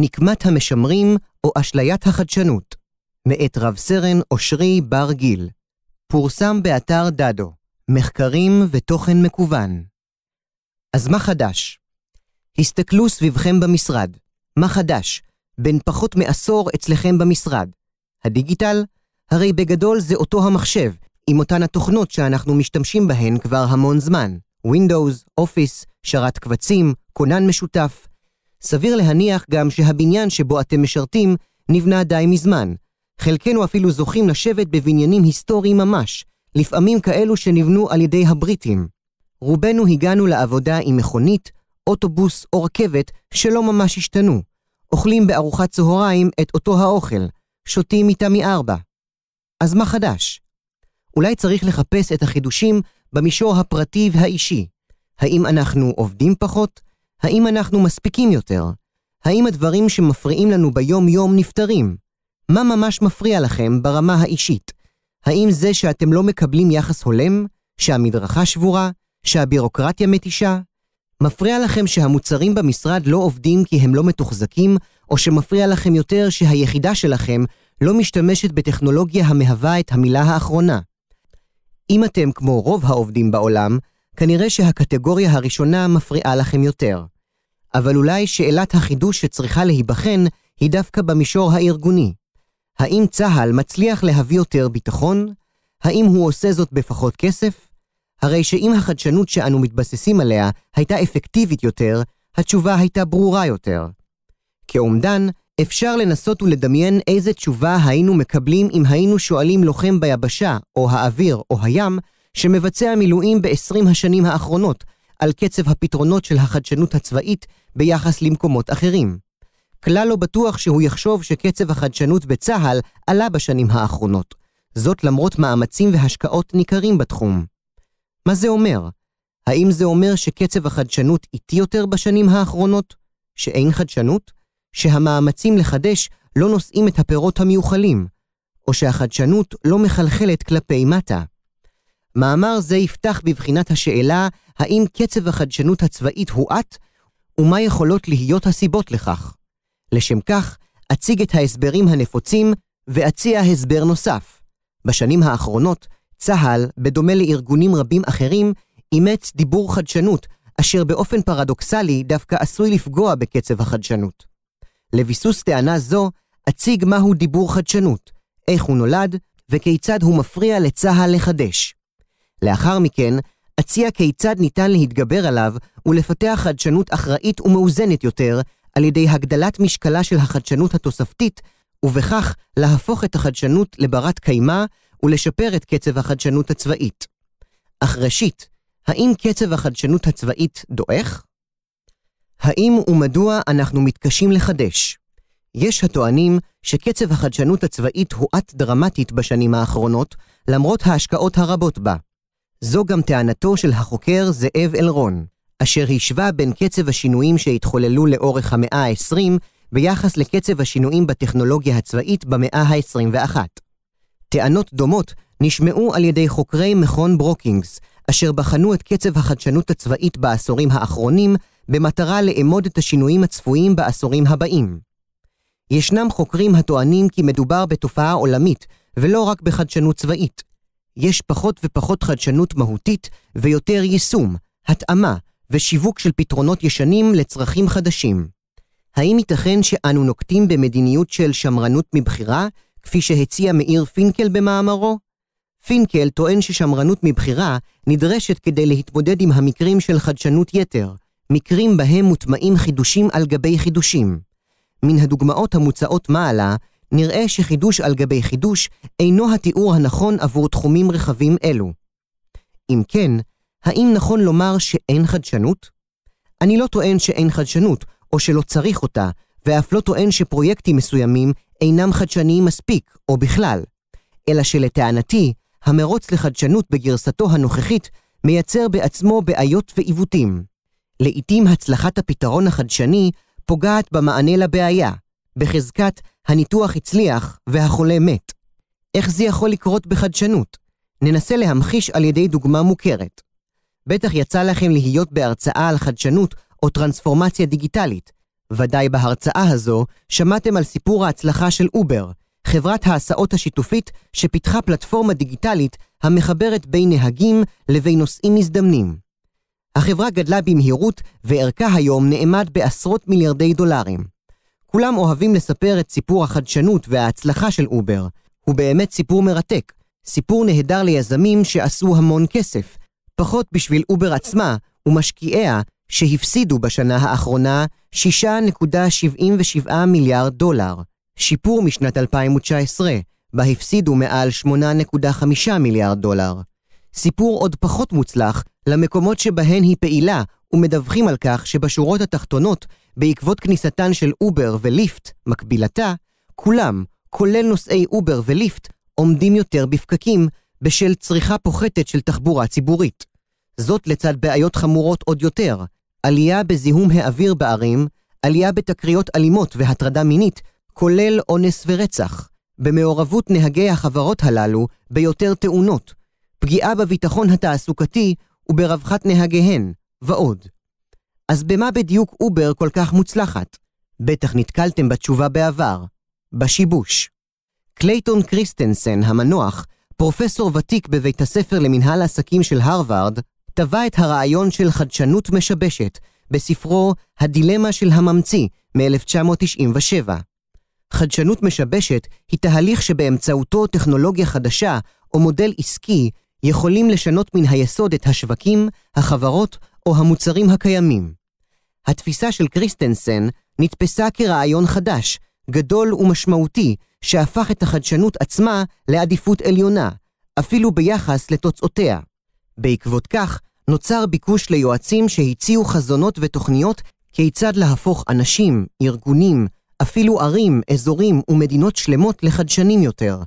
נקמת המשמרים או אשליית החדשנות, מאת רב סרן אושרי בר גיל. פורסם באתר דדו, מחקרים ותוכן מקוון. אז מה חדש? הסתכלו סביבכם במשרד. מה חדש? בין פחות מעשור אצלכם במשרד. הדיגיטל? הרי בגדול זה אותו המחשב, עם אותן התוכנות שאנחנו משתמשים בהן כבר המון זמן. Windows, Office, שרת קבצים, כונן משותף. סביר להניח גם שהבניין שבו אתם משרתים נבנה די מזמן. חלקנו אפילו זוכים לשבת בבניינים היסטוריים ממש, לפעמים כאלו שנבנו על ידי הבריטים. רובנו הגענו לעבודה עם מכונית, אוטובוס או רכבת שלא ממש השתנו. אוכלים בארוחת צהריים את אותו האוכל, שותים מיטה מארבע. אז מה חדש? אולי צריך לחפש את החידושים במישור הפרטי והאישי. האם אנחנו עובדים פחות? האם אנחנו מספיקים יותר? האם הדברים שמפריעים לנו ביום-יום נפתרים? מה ממש מפריע לכם ברמה האישית? האם זה שאתם לא מקבלים יחס הולם? שהמדרכה שבורה? שהבירוקרטיה מתישה? מפריע לכם שהמוצרים במשרד לא עובדים כי הם לא מתוחזקים, או שמפריע לכם יותר שהיחידה שלכם לא משתמשת בטכנולוגיה המהווה את המילה האחרונה? אם אתם כמו רוב העובדים בעולם, כנראה שהקטגוריה הראשונה מפריעה לכם יותר. אבל אולי שאלת החידוש שצריכה להיבחן היא דווקא במישור הארגוני. האם צה"ל מצליח להביא יותר ביטחון? האם הוא עושה זאת בפחות כסף? הרי שאם החדשנות שאנו מתבססים עליה הייתה אפקטיבית יותר, התשובה הייתה ברורה יותר. כאומדן, אפשר לנסות ולדמיין איזה תשובה היינו מקבלים אם היינו שואלים לוחם ביבשה, או האוויר, או הים, שמבצע מילואים ב-20 השנים האחרונות, על קצב הפתרונות של החדשנות הצבאית ביחס למקומות אחרים. כלל לא בטוח שהוא יחשוב שקצב החדשנות בצה"ל עלה בשנים האחרונות, זאת למרות מאמצים והשקעות ניכרים בתחום. מה זה אומר? האם זה אומר שקצב החדשנות איטי יותר בשנים האחרונות? שאין חדשנות? שהמאמצים לחדש לא נושאים את הפירות המיוחלים? או שהחדשנות לא מחלחלת כלפי מטה? מאמר זה יפתח בבחינת השאלה האם קצב החדשנות הצבאית הואט, ומה יכולות להיות הסיבות לכך. לשם כך, אציג את ההסברים הנפוצים ואציע הסבר נוסף. בשנים האחרונות, צה"ל, בדומה לארגונים רבים אחרים, אימץ דיבור חדשנות, אשר באופן פרדוקסלי דווקא עשוי לפגוע בקצב החדשנות. לביסוס טענה זו, אציג מהו דיבור חדשנות, איך הוא נולד, וכיצד הוא מפריע לצה"ל לחדש. לאחר מכן, אציע כיצד ניתן להתגבר עליו ולפתח חדשנות אחראית ומאוזנת יותר, על ידי הגדלת משקלה של החדשנות התוספתית, ובכך להפוך את החדשנות לברת קיימא ולשפר את קצב החדשנות הצבאית. אך ראשית, האם קצב החדשנות הצבאית דועך? האם ומדוע אנחנו מתקשים לחדש? יש הטוענים שקצב החדשנות הצבאית הואט דרמטית בשנים האחרונות, למרות ההשקעות הרבות בה. זו גם טענתו של החוקר זאב אלרון, אשר השווה בין קצב השינויים שהתחוללו לאורך המאה ה-20 ביחס לקצב השינויים בטכנולוגיה הצבאית במאה ה-21. טענות דומות נשמעו על ידי חוקרי מכון ברוקינגס, אשר בחנו את קצב החדשנות הצבאית בעשורים האחרונים, במטרה לאמוד את השינויים הצפויים בעשורים הבאים. ישנם חוקרים הטוענים כי מדובר בתופעה עולמית, ולא רק בחדשנות צבאית. יש פחות ופחות חדשנות מהותית ויותר יישום, התאמה ושיווק של פתרונות ישנים לצרכים חדשים. האם ייתכן שאנו נוקטים במדיניות של שמרנות מבחירה, כפי שהציע מאיר פינקל במאמרו? פינקל טוען ששמרנות מבחירה נדרשת כדי להתמודד עם המקרים של חדשנות יתר, מקרים בהם מוטמעים חידושים על גבי חידושים. מן הדוגמאות המוצעות מעלה, נראה שחידוש על גבי חידוש אינו התיאור הנכון עבור תחומים רחבים אלו. אם כן, האם נכון לומר שאין חדשנות? אני לא טוען שאין חדשנות, או שלא צריך אותה, ואף לא טוען שפרויקטים מסוימים אינם חדשניים מספיק, או בכלל. אלא שלטענתי, המרוץ לחדשנות בגרסתו הנוכחית מייצר בעצמו בעיות ועיוותים. לעתים הצלחת הפתרון החדשני פוגעת במענה לבעיה, בחזקת הניתוח הצליח והחולה מת. איך זה יכול לקרות בחדשנות? ננסה להמחיש על ידי דוגמה מוכרת. בטח יצא לכם להיות בהרצאה על חדשנות או טרנספורמציה דיגיטלית, ודאי בהרצאה הזו שמעתם על סיפור ההצלחה של אובר, חברת ההסעות השיתופית שפיתחה פלטפורמה דיגיטלית המחברת בין נהגים לבין נוסעים מזדמנים. החברה גדלה במהירות וערכה היום נאמד בעשרות מיליארדי דולרים. כולם אוהבים לספר את סיפור החדשנות וההצלחה של אובר. הוא באמת סיפור מרתק, סיפור נהדר ליזמים שעשו המון כסף, פחות בשביל אובר עצמה ומשקיעיה שהפסידו בשנה האחרונה 6.77 מיליארד דולר, שיפור משנת 2019, בה הפסידו מעל 8.5 מיליארד דולר. סיפור עוד פחות מוצלח למקומות שבהן היא פעילה ומדווחים על כך שבשורות התחתונות, בעקבות כניסתן של אובר וליפט, מקבילתה, כולם, כולל נוסעי אובר וליפט, עומדים יותר בפקקים בשל צריכה פוחתת של תחבורה ציבורית. זאת לצד בעיות חמורות עוד יותר, עלייה בזיהום האוויר בערים, עלייה בתקריות אלימות והטרדה מינית, כולל אונס ורצח, במעורבות נהגי החברות הללו ביותר תאונות, פגיעה בביטחון התעסוקתי וברווחת נהגיהן, ועוד. אז במה בדיוק אובר כל כך מוצלחת? בטח נתקלתם בתשובה בעבר, בשיבוש. קלייטון קריסטנסן, המנוח, פרופסור ותיק בבית הספר למנהל העסקים של הרווארד, טבע את הרעיון של חדשנות משבשת בספרו "הדילמה של הממציא" מ-1997. חדשנות משבשת היא תהליך שבאמצעותו טכנולוגיה חדשה או מודל עסקי יכולים לשנות מן היסוד את השווקים, החברות או המוצרים הקיימים. התפיסה של קריסטנסן נתפסה כרעיון חדש, גדול ומשמעותי, שהפך את החדשנות עצמה לעדיפות עליונה, אפילו ביחס לתוצאותיה. בעקבות כך, נוצר ביקוש ליועצים שהציעו חזונות ותוכניות כיצד להפוך אנשים, ארגונים, אפילו ערים, אזורים ומדינות שלמות לחדשנים יותר.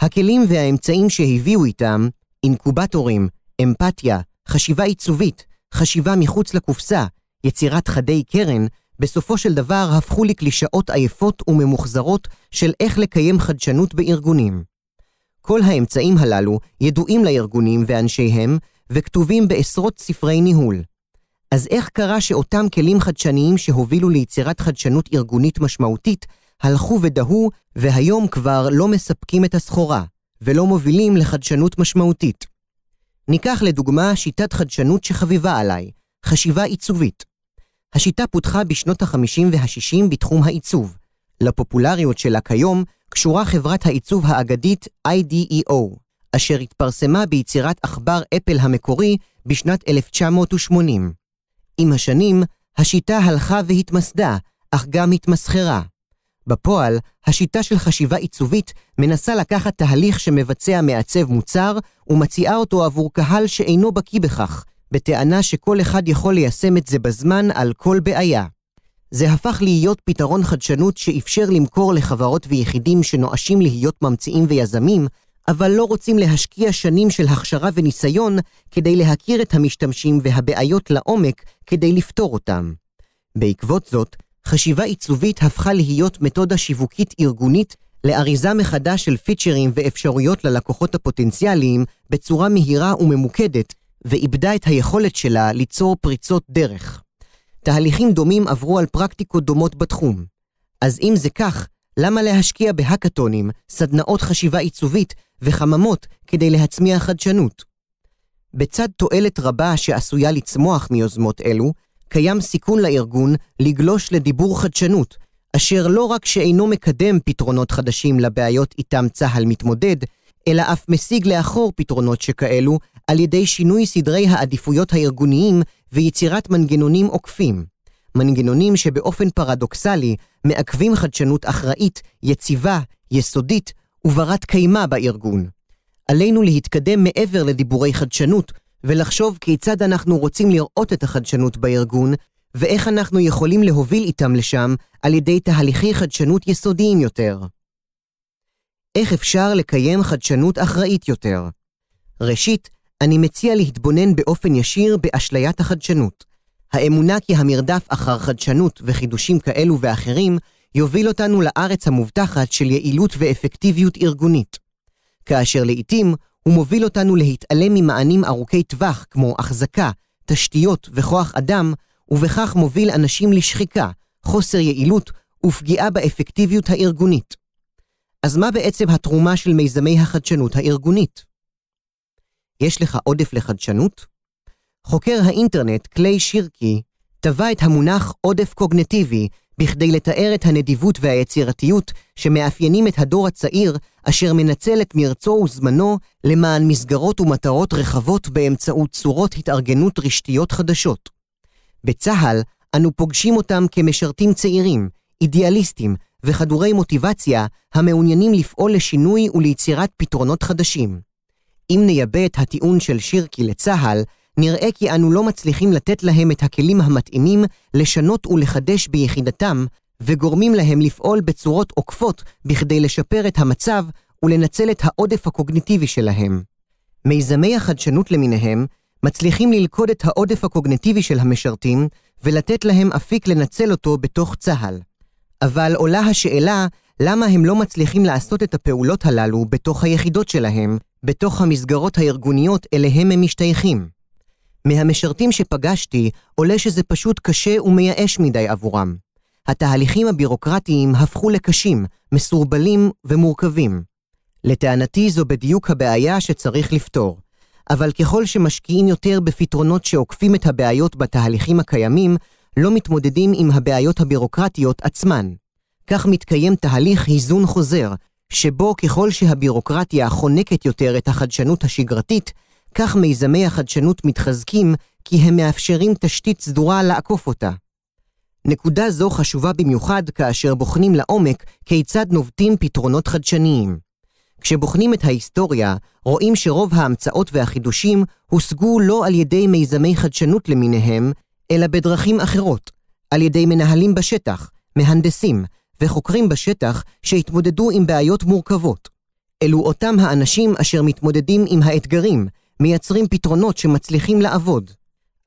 הכלים והאמצעים שהביאו איתם, אינקובטורים, אמפתיה, חשיבה עיצובית, חשיבה מחוץ לקופסה, יצירת חדי קרן, בסופו של דבר הפכו לקלישאות עייפות וממוחזרות של איך לקיים חדשנות בארגונים. כל האמצעים הללו ידועים לארגונים ואנשיהם, וכתובים בעשרות ספרי ניהול. אז איך קרה שאותם כלים חדשניים שהובילו ליצירת חדשנות ארגונית משמעותית, הלכו ודהו, והיום כבר לא מספקים את הסחורה, ולא מובילים לחדשנות משמעותית? ניקח לדוגמה שיטת חדשנות שחביבה עליי, חשיבה עיצובית. השיטה פותחה בשנות ה-50 וה-60 בתחום העיצוב. לפופולריות שלה כיום קשורה חברת העיצוב האגדית IDEO, אשר התפרסמה ביצירת עכבר אפל המקורי בשנת 1980. עם השנים, השיטה הלכה והתמסדה, אך גם התמסחרה. בפועל, השיטה של חשיבה עיצובית מנסה לקחת תהליך שמבצע מעצב מוצר ומציעה אותו עבור קהל שאינו בקיא בכך, בטענה שכל אחד יכול ליישם את זה בזמן על כל בעיה. זה הפך להיות פתרון חדשנות שאפשר למכור לחברות ויחידים שנואשים להיות ממציאים ויזמים, אבל לא רוצים להשקיע שנים של הכשרה וניסיון כדי להכיר את המשתמשים והבעיות לעומק כדי לפתור אותם. בעקבות זאת, חשיבה עיצובית הפכה להיות מתודה שיווקית ארגונית לאריזה מחדש של פיצ'רים ואפשרויות ללקוחות הפוטנציאליים בצורה מהירה וממוקדת, ואיבדה את היכולת שלה ליצור פריצות דרך. תהליכים דומים עברו על פרקטיקות דומות בתחום. אז אם זה כך, למה להשקיע בהאקתונים, סדנאות חשיבה עיצובית וחממות כדי להצמיע חדשנות? בצד תועלת רבה שעשויה לצמוח מיוזמות אלו, קיים סיכון לארגון לגלוש לדיבור חדשנות, אשר לא רק שאינו מקדם פתרונות חדשים לבעיות איתם צה"ל מתמודד, אלא אף משיג לאחור פתרונות שכאלו על ידי שינוי סדרי העדיפויות הארגוניים ויצירת מנגנונים עוקפים. מנגנונים שבאופן פרדוקסלי מעכבים חדשנות אחראית, יציבה, יסודית וברת קיימא בארגון. עלינו להתקדם מעבר לדיבורי חדשנות ולחשוב כיצד אנחנו רוצים לראות את החדשנות בארגון ואיך אנחנו יכולים להוביל איתם לשם על ידי תהליכי חדשנות יסודיים יותר. איך אפשר לקיים חדשנות אחראית יותר? ראשית, אני מציע להתבונן באופן ישיר באשליית החדשנות. האמונה כי המרדף אחר חדשנות וחידושים כאלו ואחרים יוביל אותנו לארץ המובטחת של יעילות ואפקטיביות ארגונית. כאשר לעתים הוא מוביל אותנו להתעלם ממענים ארוכי טווח כמו החזקה, תשתיות וכוח אדם, ובכך מוביל אנשים לשחיקה, חוסר יעילות ופגיעה באפקטיביות הארגונית. אז מה בעצם התרומה של מיזמי החדשנות הארגונית? יש לך עודף לחדשנות? חוקר האינטרנט קליי שירקי טבע את המונח עודף קוגנטיבי בכדי לתאר את הנדיבות והיצירתיות שמאפיינים את הדור הצעיר, אשר מנצל את מרצו וזמנו למען מסגרות ומטרות רחבות באמצעות צורות התארגנות רשתיות חדשות. בצה"ל, אנו פוגשים אותם כמשרתים צעירים, אידיאליסטים וחדורי מוטיבציה המעוניינים לפעול לשינוי וליצירת פתרונות חדשים. אם נייבא את הטיעון של שירקי לצה"ל, נראה כי אנו לא מצליחים לתת להם את הכלים המתאימים לשנות ולחדש ביחידתם, וגורמים להם לפעול בצורות עוקפות בכדי לשפר את המצב ולנצל את העודף הקוגניטיבי שלהם. מיזמי החדשנות למיניהם מצליחים ללכוד את העודף הקוגניטיבי של המשרתים ולתת להם אפיק לנצל אותו בתוך צה"ל. אבל עולה השאלה למה הם לא מצליחים לעשות את הפעולות הללו בתוך היחידות שלהם, בתוך המסגרות הארגוניות אליהם הם משתייכים. מהמשרתים שפגשתי עולה שזה פשוט קשה ומייאש מדי עבורם. התהליכים הבירוקרטיים הפכו לקשים, מסורבלים ומורכבים. לטענתי זו בדיוק הבעיה שצריך לפתור. אבל ככל שמשקיעים יותר בפתרונות שעוקפים את הבעיות בתהליכים הקיימים, לא מתמודדים עם הבעיות הבירוקרטיות עצמן. כך מתקיים תהליך היזון חוזר, שבו ככל שהבירוקרטיה חונקת יותר את החדשנות השגרתית, כך מיזמי החדשנות מתחזקים כי הם מאפשרים תשתית סדורה לעקוף אותה. נקודה זו חשובה במיוחד כאשר בוחנים לעומק כיצד נובטים פתרונות חדשניים. כשבוחנים את ההיסטוריה, רואים שרוב ההמצאות והחידושים הושגו לא על ידי מיזמי חדשנות למיניהם, אלא בדרכים אחרות, על ידי מנהלים בשטח, מהנדסים וחוקרים בשטח שהתמודדו עם בעיות מורכבות. אלו אותם האנשים אשר מתמודדים עם האתגרים, מייצרים פתרונות שמצליחים לעבוד.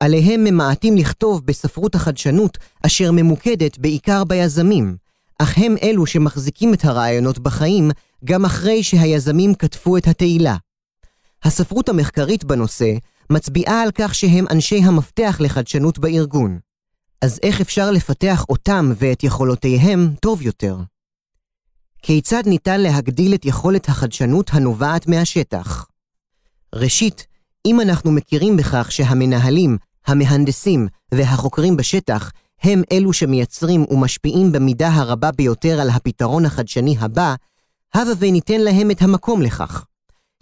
עליהם ממעטים לכתוב בספרות החדשנות, אשר ממוקדת בעיקר ביזמים, אך הם אלו שמחזיקים את הרעיונות בחיים, גם אחרי שהיזמים כתבו את התהילה. הספרות המחקרית בנושא מצביעה על כך שהם אנשי המפתח לחדשנות בארגון. אז איך אפשר לפתח אותם ואת יכולותיהם טוב יותר? כיצד ניתן להגדיל את יכולת החדשנות הנובעת מהשטח? ראשית, אם אנחנו מכירים בכך שהמנהלים, המהנדסים והחוקרים בשטח הם אלו שמייצרים ומשפיעים במידה הרבה ביותר על הפתרון החדשני הבא, הבה וניתן להם את המקום לכך.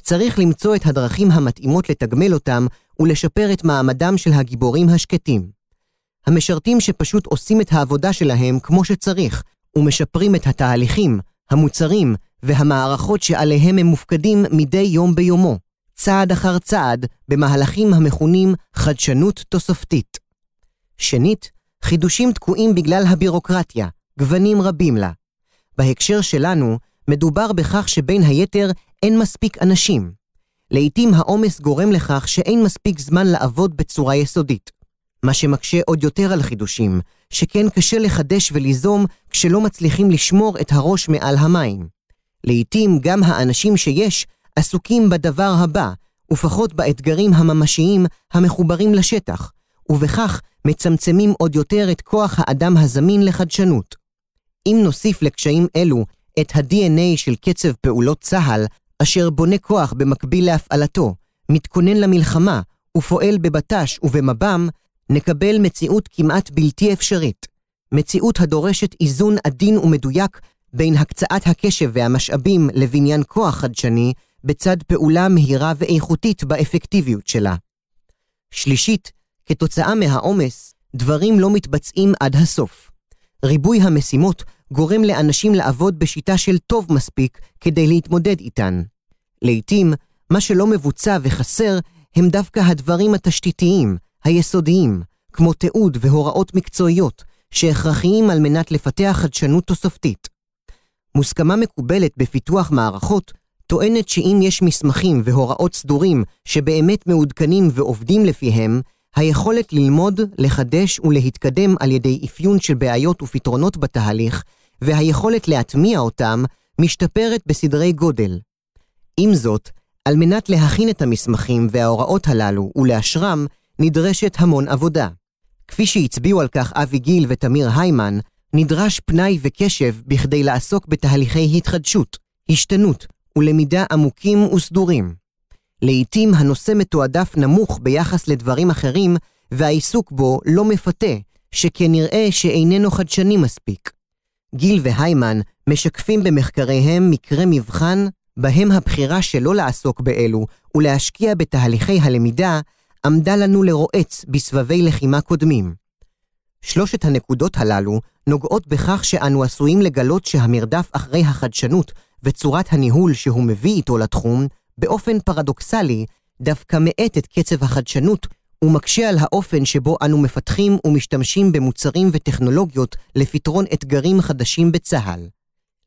צריך למצוא את הדרכים המתאימות לתגמל אותם ולשפר את מעמדם של הגיבורים השקטים. המשרתים שפשוט עושים את העבודה שלהם כמו שצריך, ומשפרים את התהליכים, המוצרים והמערכות שעליהם הם מופקדים מדי יום ביומו. צעד אחר צעד במהלכים המכונים חדשנות תוספתית. שנית, חידושים תקועים בגלל הבירוקרטיה, גוונים רבים לה. בהקשר שלנו, מדובר בכך שבין היתר אין מספיק אנשים. לעתים העומס גורם לכך שאין מספיק זמן לעבוד בצורה יסודית. מה שמקשה עוד יותר על חידושים, שכן קשה לחדש וליזום כשלא מצליחים לשמור את הראש מעל המים. לעתים גם האנשים שיש עסוקים בדבר הבא, ופחות באתגרים הממשיים המחוברים לשטח, ובכך מצמצמים עוד יותר את כוח האדם הזמין לחדשנות. אם נוסיף לקשיים אלו את ה-DNA של קצב פעולות צה"ל, אשר בונה כוח במקביל להפעלתו, מתכונן למלחמה ופועל בבט"ש ובמב"ם, נקבל מציאות כמעט בלתי אפשרית. מציאות הדורשת איזון עדין ומדויק בין הקצאת הקשב והמשאבים לבניין כוח חדשני, בצד פעולה מהירה ואיכותית באפקטיביות שלה. שלישית, כתוצאה מהעומס, דברים לא מתבצעים עד הסוף. ריבוי המשימות גורם לאנשים לעבוד בשיטה של טוב מספיק כדי להתמודד איתן. לעתים, מה שלא מבוצע וחסר הם דווקא הדברים התשתיתיים, היסודיים, כמו תיעוד והוראות מקצועיות, שהכרחיים על מנת לפתח חדשנות תוספתית. מוסכמה מקובלת בפיתוח מערכות טוענת שאם יש מסמכים והוראות סדורים שבאמת מעודכנים ועובדים לפיהם, היכולת ללמוד, לחדש ולהתקדם על ידי אפיון של בעיות ופתרונות בתהליך, והיכולת להטמיע אותם, משתפרת בסדרי גודל. עם זאת, על מנת להכין את המסמכים וההוראות הללו ולאשרם, נדרשת המון עבודה. כפי שהצביעו על כך אבי גיל ותמיר היימן, נדרש פנאי וקשב בכדי לעסוק בתהליכי התחדשות, השתנות ולמידה עמוקים וסדורים. לעתים הנושא מתועדף נמוך ביחס לדברים אחרים, והעיסוק בו לא מפתה, שכן נראה שאיננו חדשני מספיק. גיל והיימן משקפים במחקריהם מקרה מבחן, בהם הבחירה שלא לעסוק באלו ולהשקיע בתהליכי הלמידה, עמדה לנו לרועץ בסבבי לחימה קודמים. שלושת הנקודות הללו נוגעות בכך שאנו עשויים לגלות שהמרדף אחרי החדשנות וצורת הניהול שהוא מביא איתו לתחום, באופן פרדוקסלי, דווקא מאט את קצב החדשנות ומקשה על האופן שבו אנו מפתחים ומשתמשים במוצרים וטכנולוגיות לפתרון אתגרים חדשים בצה"ל.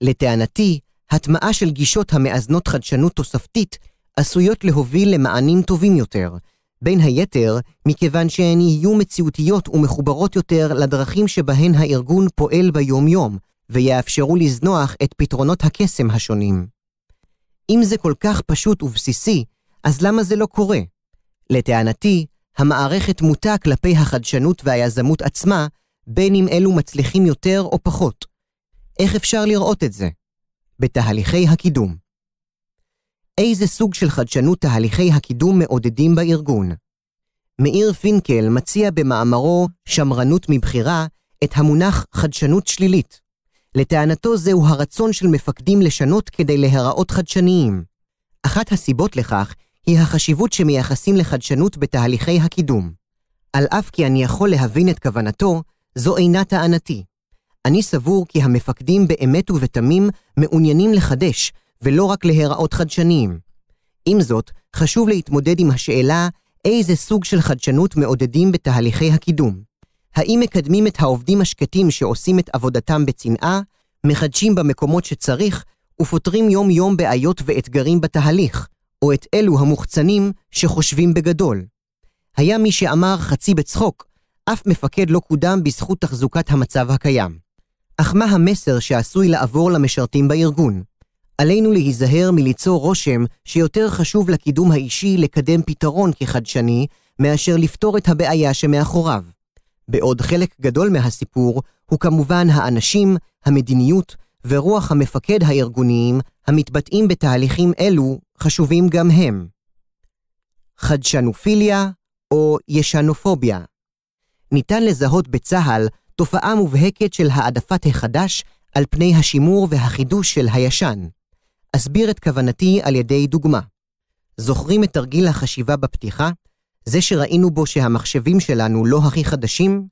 לטענתי, הטמעה של גישות המאזנות חדשנות תוספתית עשויות להוביל למענים טובים יותר, בין היתר, מכיוון שהן יהיו מציאותיות ומחוברות יותר לדרכים שבהן הארגון פועל ביום-יום, ויאפשרו לזנוח את פתרונות הקסם השונים. אם זה כל כך פשוט ובסיסי, אז למה זה לא קורה? לטענתי, המערכת מוטה כלפי החדשנות והיזמות עצמה, בין אם אלו מצליחים יותר או פחות. איך אפשר לראות את זה? בתהליכי הקידום. איזה סוג של חדשנות תהליכי הקידום מעודדים בארגון? מאיר פינקל מציע במאמרו "שמרנות מבחירה" את המונח חדשנות שלילית. לטענתו זהו הרצון של מפקדים לשנות כדי להיראות חדשניים. אחת הסיבות לכך היא החשיבות שמייחסים לחדשנות בתהליכי הקידום. על אף כי אני יכול להבין את כוונתו, זו אינה טענתי. אני סבור כי המפקדים באמת ובתמים מעוניינים לחדש, ולא רק להיראות חדשניים. עם זאת, חשוב להתמודד עם השאלה איזה סוג של חדשנות מעודדים בתהליכי הקידום. האם מקדמים את העובדים השקטים שעושים את עבודתם בצנעה, מחדשים במקומות שצריך, ופותרים יום-יום בעיות ואתגרים בתהליך, או את אלו המוחצנים שחושבים בגדול. היה מי שאמר חצי בצחוק, אף מפקד לא קודם בזכות תחזוקת המצב הקיים. אך מה המסר שעשוי לעבור למשרתים בארגון? עלינו להיזהר מליצור רושם שיותר חשוב לקידום האישי לקדם פתרון כחדשני, מאשר לפתור את הבעיה שמאחוריו. בעוד חלק גדול מהסיפור הוא כמובן האנשים, המדיניות ורוח המפקד הארגוניים המתבטאים בתהליכים אלו חשובים גם הם. חדשנופיליה או ישנופוביה. ניתן לזהות בצה"ל תופעה מובהקת של העדפת החדש על פני השימור והחידוש של הישן. אסביר את כוונתי על ידי דוגמה. זוכרים את תרגיל החשיבה בפתיחה? זה שראינו בו שהמחשבים שלנו לא הכי חדשים?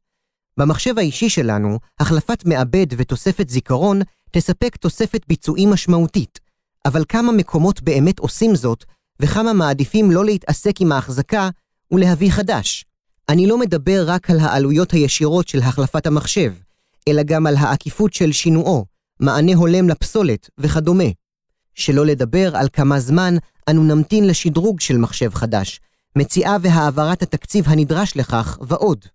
במחשב האישי שלנו, החלפת מעבד ותוספת זיכרון תספק תוספת ביצועים משמעותית, אבל כמה מקומות באמת עושים זאת, וכמה מעדיפים לא להתעסק עם ההחזקה ולהביא חדש. אני לא מדבר רק על העלויות הישירות של החלפת המחשב, אלא גם על העקיפות של שינועו, מענה הולם לפסולת וכדומה. שלא לדבר על כמה זמן אנו נמתין לשדרוג של מחשב חדש, מציאה והעברת התקציב הנדרש לכך ועוד.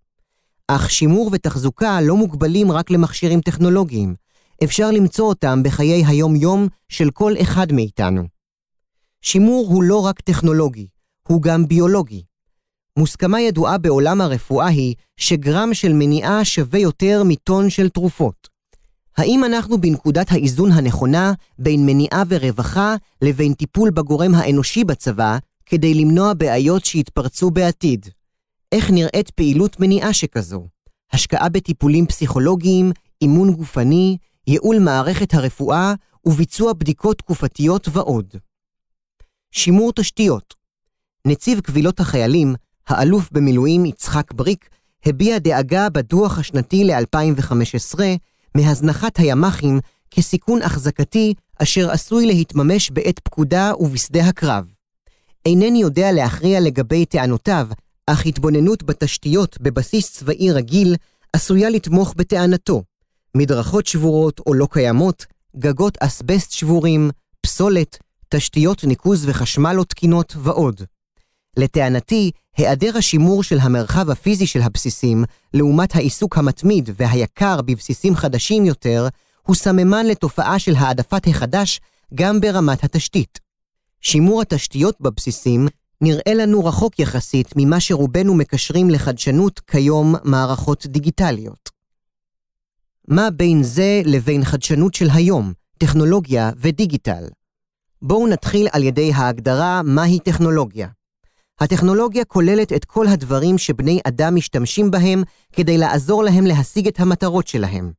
אך שימור ותחזוקה לא מוגבלים רק למכשירים טכנולוגיים, אפשר למצוא אותם בחיי היום-יום של כל אחד מאיתנו. שימור הוא לא רק טכנולוגי, הוא גם ביולוגי. מוסכמה ידועה בעולם הרפואה היא שגרם של מניעה שווה יותר מטון של תרופות. האם אנחנו בנקודת האיזון הנכונה בין מניעה ורווחה לבין טיפול בגורם האנושי בצבא כדי למנוע בעיות שיתפרצו בעתיד? איך נראית פעילות מניעה שכזו? השקעה בטיפולים פסיכולוגיים, אימון גופני, ייעול מערכת הרפואה וביצוע בדיקות תקופתיות ועוד. שימור תשתיות נציב קבילות החיילים, האלוף במילואים יצחק בריק, הביע דאגה בדוח השנתי ל-2015 מהזנחת הימ"חים כסיכון החזקתי אשר עשוי להתממש בעת פקודה ובשדה הקרב. אינני יודע להכריע לגבי טענותיו, אך התבוננות בתשתיות בבסיס צבאי רגיל עשויה לתמוך בטענתו. מדרכות שבורות או לא קיימות, גגות אסבסט שבורים, פסולת, תשתיות ניקוז וחשמל לא תקינות ועוד. לטענתי, היעדר השימור של המרחב הפיזי של הבסיסים, לעומת העיסוק המתמיד והיקר בבסיסים חדשים יותר, הוא סממן לתופעה של העדפת החדש גם ברמת התשתית. שימור התשתיות בבסיסים נראה לנו רחוק יחסית ממה שרובנו מקשרים לחדשנות כיום מערכות דיגיטליות. מה בין זה לבין חדשנות של היום, טכנולוגיה ודיגיטל? בואו נתחיל על ידי ההגדרה מהי טכנולוגיה. הטכנולוגיה כוללת את כל הדברים שבני אדם משתמשים בהם כדי לעזור להם להשיג את המטרות שלהם.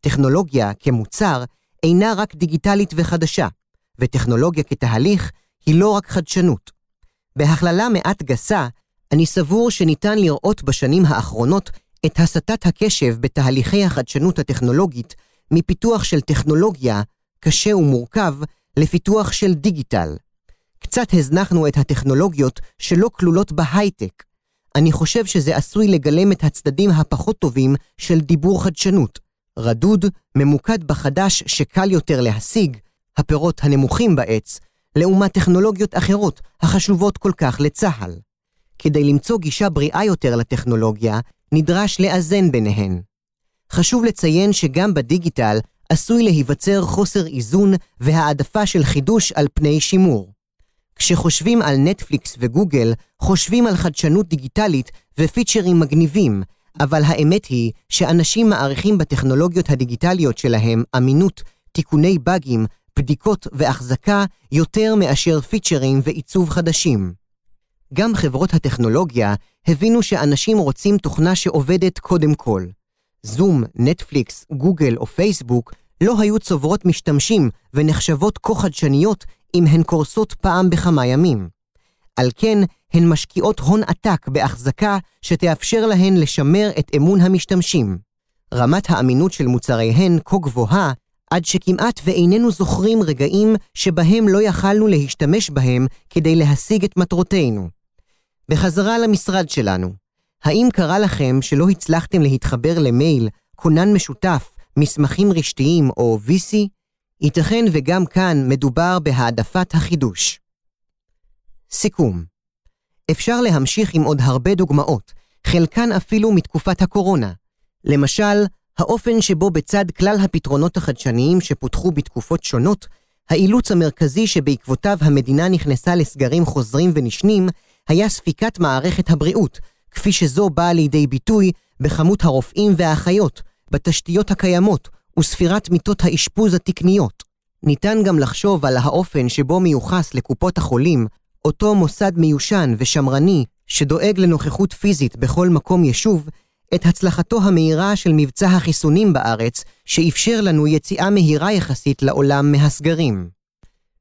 טכנולוגיה כמוצר אינה רק דיגיטלית וחדשה, וטכנולוגיה כתהליך היא לא רק חדשנות. בהכללה מעט גסה, אני סבור שניתן לראות בשנים האחרונות את הסטת הקשב בתהליכי החדשנות הטכנולוגית מפיתוח של טכנולוגיה קשה ומורכב לפיתוח של דיגיטל. קצת הזנחנו את הטכנולוגיות שלא כלולות בהייטק. אני חושב שזה עשוי לגלם את הצדדים הפחות טובים של דיבור חדשנות. רדוד, ממוקד בחדש שקל יותר להשיג, הפירות הנמוכים בעץ, לעומת טכנולוגיות אחרות החשובות כל כך לצה"ל. כדי למצוא גישה בריאה יותר לטכנולוגיה, נדרש לאזן ביניהן. חשוב לציין שגם בדיגיטל עשוי להיווצר חוסר איזון והעדפה של חידוש על פני שימור. כשחושבים על נטפליקס וגוגל, חושבים על חדשנות דיגיטלית ופיצ'רים מגניבים, אבל האמת היא שאנשים מעריכים בטכנולוגיות הדיגיטליות שלהם אמינות, תיקוני באגים, בדיקות והחזקה יותר מאשר פיצ'רים ועיצוב חדשים. גם חברות הטכנולוגיה הבינו שאנשים רוצים תוכנה שעובדת קודם כל. זום, נטפליקס, גוגל או פייסבוק לא היו צוברות משתמשים ונחשבות כה חדשניות אם הן קורסות פעם בכמה ימים. על כן, הן משקיעות הון עתק בהחזקה שתאפשר להן לשמר את אמון המשתמשים. רמת האמינות של מוצריהן כה גבוהה, עד שכמעט ואיננו זוכרים רגעים שבהם לא יכלנו להשתמש בהם כדי להשיג את מטרותינו. בחזרה למשרד שלנו, האם קרה לכם שלא הצלחתם להתחבר למייל, כונן משותף, מסמכים רשתיים או VC? ייתכן וגם כאן מדובר בהעדפת החידוש. סיכום אפשר להמשיך עם עוד הרבה דוגמאות, חלקן אפילו מתקופת הקורונה. למשל, האופן שבו בצד כלל הפתרונות החדשניים שפותחו בתקופות שונות, האילוץ המרכזי שבעקבותיו המדינה נכנסה לסגרים חוזרים ונשנים, היה ספיקת מערכת הבריאות, כפי שזו באה לידי ביטוי בכמות הרופאים והאחיות, בתשתיות הקיימות וספירת מיטות האשפוז התקניות. ניתן גם לחשוב על האופן שבו מיוחס לקופות החולים אותו מוסד מיושן ושמרני שדואג לנוכחות פיזית בכל מקום יישוב, את הצלחתו המהירה של מבצע החיסונים בארץ, שאפשר לנו יציאה מהירה יחסית לעולם מהסגרים.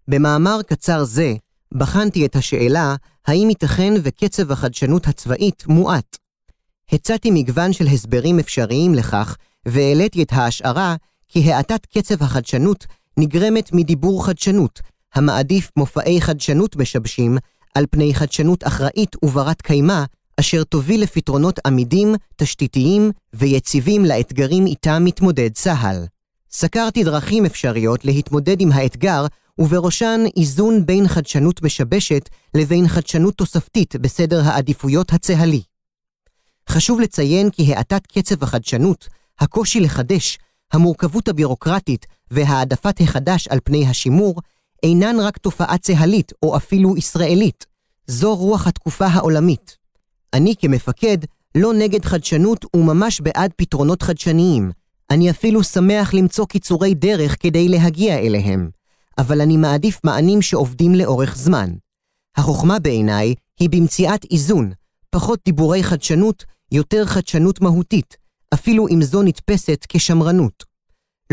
במאמר קצר זה, בחנתי את השאלה האם ייתכן וקצב החדשנות הצבאית מועט. הצעתי מגוון של הסברים אפשריים לכך, והעליתי את ההשערה כי האטת קצב החדשנות נגרמת מדיבור חדשנות, המעדיף מופעי חדשנות משבשים על פני חדשנות אחראית וברת קיימא, אשר תוביל לפתרונות עמידים, תשתיתיים ויציבים לאתגרים איתם מתמודד צה"ל. סקרתי דרכים אפשריות להתמודד עם האתגר, ובראשן איזון בין חדשנות משבשת לבין חדשנות תוספתית בסדר העדיפויות הצה"לי. חשוב לציין כי האטת קצב החדשנות, הקושי לחדש, המורכבות הבירוקרטית והעדפת החדש על פני השימור, אינן רק תופעה צהלית או אפילו ישראלית, זו רוח התקופה העולמית. אני כמפקד לא נגד חדשנות וממש בעד פתרונות חדשניים. אני אפילו שמח למצוא קיצורי דרך כדי להגיע אליהם. אבל אני מעדיף מענים שעובדים לאורך זמן. החוכמה בעיניי היא במציאת איזון, פחות דיבורי חדשנות, יותר חדשנות מהותית, אפילו אם זו נתפסת כשמרנות.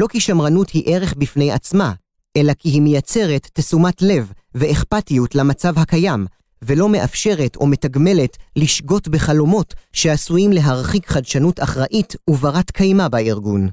לא כי שמרנות היא ערך בפני עצמה, אלא כי היא מייצרת תשומת לב ואכפתיות למצב הקיים, ולא מאפשרת או מתגמלת לשגות בחלומות שעשויים להרחיק חדשנות אחראית וברת קיימא בארגון.